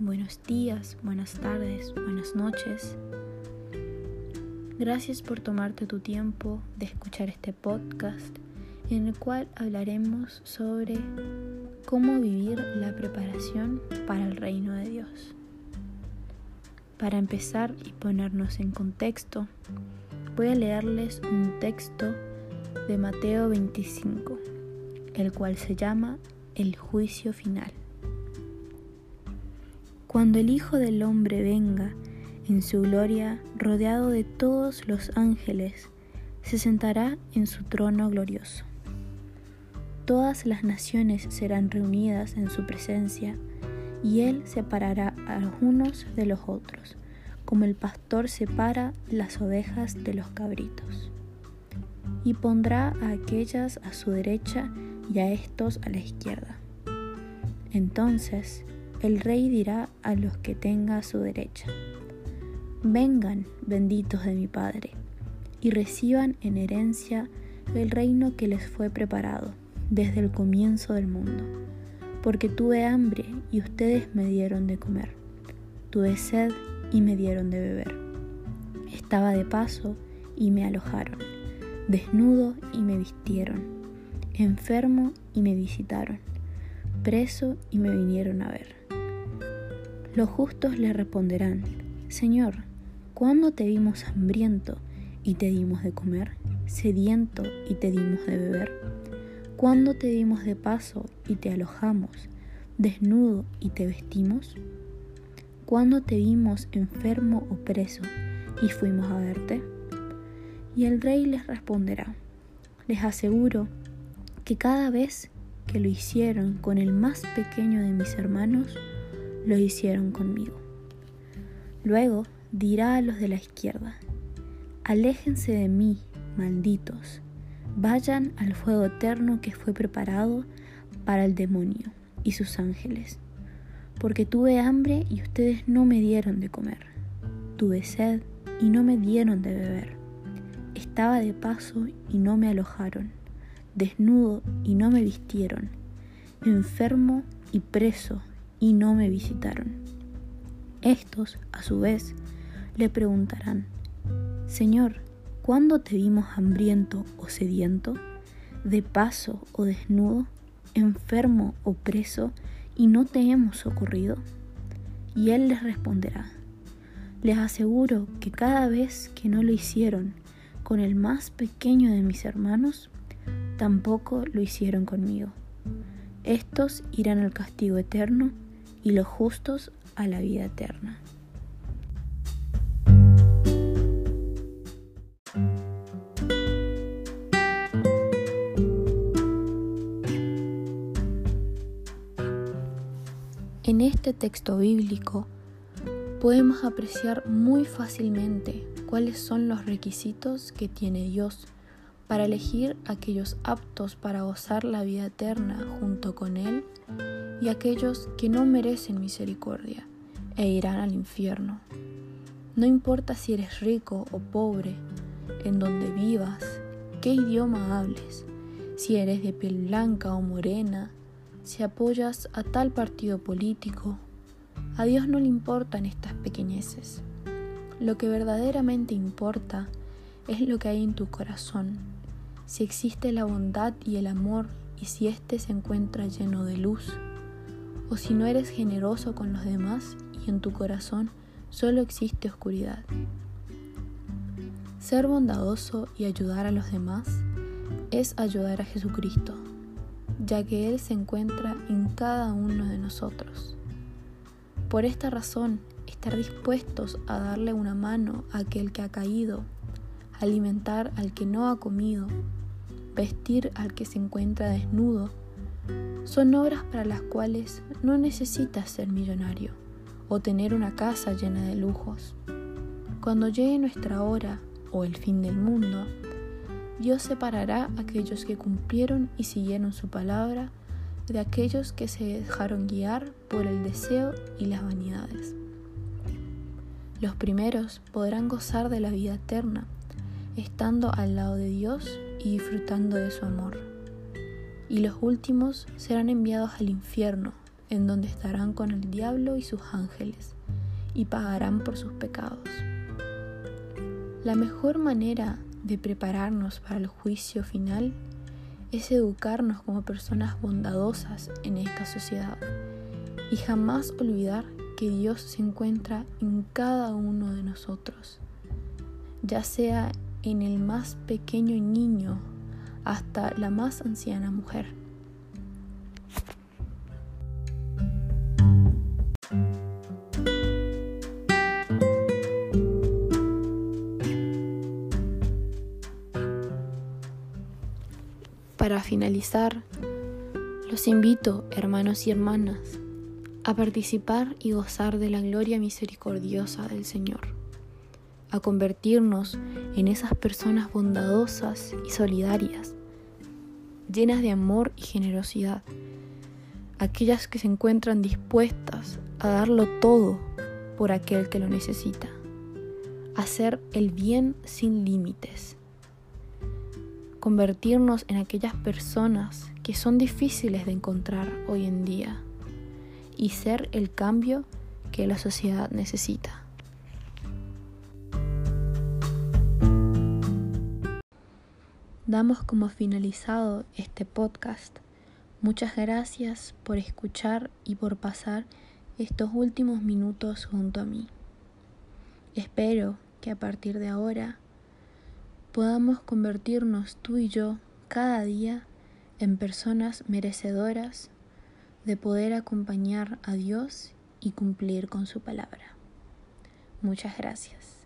buenos días, buenas tardes, buenas noches. Gracias por tomarte tu tiempo de escuchar este podcast en el cual hablaremos sobre cómo vivir la preparación para el reino de Dios. Para empezar y ponernos en contexto, voy a leerles un texto de Mateo 25, el cual se llama El juicio final. Cuando el Hijo del Hombre venga en su gloria, rodeado de todos los ángeles, se sentará en su trono glorioso. Todas las naciones serán reunidas en su presencia, y él separará a los unos de los otros, como el pastor separa las ovejas de los cabritos. Y pondrá a aquellas a su derecha y a estos a la izquierda. Entonces el rey dirá a los que tenga a su derecha, vengan, benditos de mi Padre, y reciban en herencia el reino que les fue preparado desde el comienzo del mundo. Porque tuve hambre y ustedes me dieron de comer, tuve sed y me dieron de beber, estaba de paso y me alojaron, desnudo y me vistieron, enfermo y me visitaron, preso y me vinieron a ver. Los justos le responderán, Señor, ¿cuándo te vimos hambriento y te dimos de comer, sediento y te dimos de beber? ¿Cuándo te dimos de paso y te alojamos, desnudo y te vestimos? ¿Cuándo te vimos enfermo o preso y fuimos a verte? Y el rey les responderá, les aseguro que cada vez que lo hicieron con el más pequeño de mis hermanos, lo hicieron conmigo. Luego dirá a los de la izquierda, aléjense de mí, malditos, vayan al fuego eterno que fue preparado para el demonio y sus ángeles, porque tuve hambre y ustedes no me dieron de comer, tuve sed y no me dieron de beber, estaba de paso y no me alojaron, desnudo y no me vistieron, enfermo y preso y no me visitaron. Estos, a su vez, le preguntarán, Señor, ¿cuándo te vimos hambriento o sediento, de paso o desnudo, enfermo o preso, y no te hemos socorrido? Y él les responderá, les aseguro que cada vez que no lo hicieron con el más pequeño de mis hermanos, tampoco lo hicieron conmigo. Estos irán al castigo eterno y los justos a la vida eterna. En este texto bíblico podemos apreciar muy fácilmente cuáles son los requisitos que tiene Dios para elegir aquellos aptos para gozar la vida eterna junto con Él y aquellos que no merecen misericordia e irán al infierno. No importa si eres rico o pobre, en donde vivas, qué idioma hables, si eres de piel blanca o morena, si apoyas a tal partido político, a Dios no le importan estas pequeñeces. Lo que verdaderamente importa es lo que hay en tu corazón, si existe la bondad y el amor y si éste se encuentra lleno de luz o si no eres generoso con los demás y en tu corazón solo existe oscuridad. Ser bondadoso y ayudar a los demás es ayudar a Jesucristo, ya que Él se encuentra en cada uno de nosotros. Por esta razón, estar dispuestos a darle una mano a aquel que ha caído, alimentar al que no ha comido, vestir al que se encuentra desnudo, son obras para las cuales no necesitas ser millonario o tener una casa llena de lujos. Cuando llegue nuestra hora o el fin del mundo, Dios separará a aquellos que cumplieron y siguieron su palabra de aquellos que se dejaron guiar por el deseo y las vanidades. Los primeros podrán gozar de la vida eterna, estando al lado de Dios y disfrutando de su amor y los últimos serán enviados al infierno, en donde estarán con el diablo y sus ángeles, y pagarán por sus pecados. La mejor manera de prepararnos para el juicio final es educarnos como personas bondadosas en esta sociedad y jamás olvidar que Dios se encuentra en cada uno de nosotros, ya sea en el más pequeño niño hasta la más anciana mujer. Para finalizar, los invito, hermanos y hermanas, a participar y gozar de la gloria misericordiosa del Señor, a convertirnos en esas personas bondadosas y solidarias, llenas de amor y generosidad, aquellas que se encuentran dispuestas a darlo todo por aquel que lo necesita, hacer el bien sin límites convertirnos en aquellas personas que son difíciles de encontrar hoy en día y ser el cambio que la sociedad necesita. Damos como finalizado este podcast. Muchas gracias por escuchar y por pasar estos últimos minutos junto a mí. Espero que a partir de ahora podamos convertirnos tú y yo cada día en personas merecedoras de poder acompañar a Dios y cumplir con su palabra. Muchas gracias.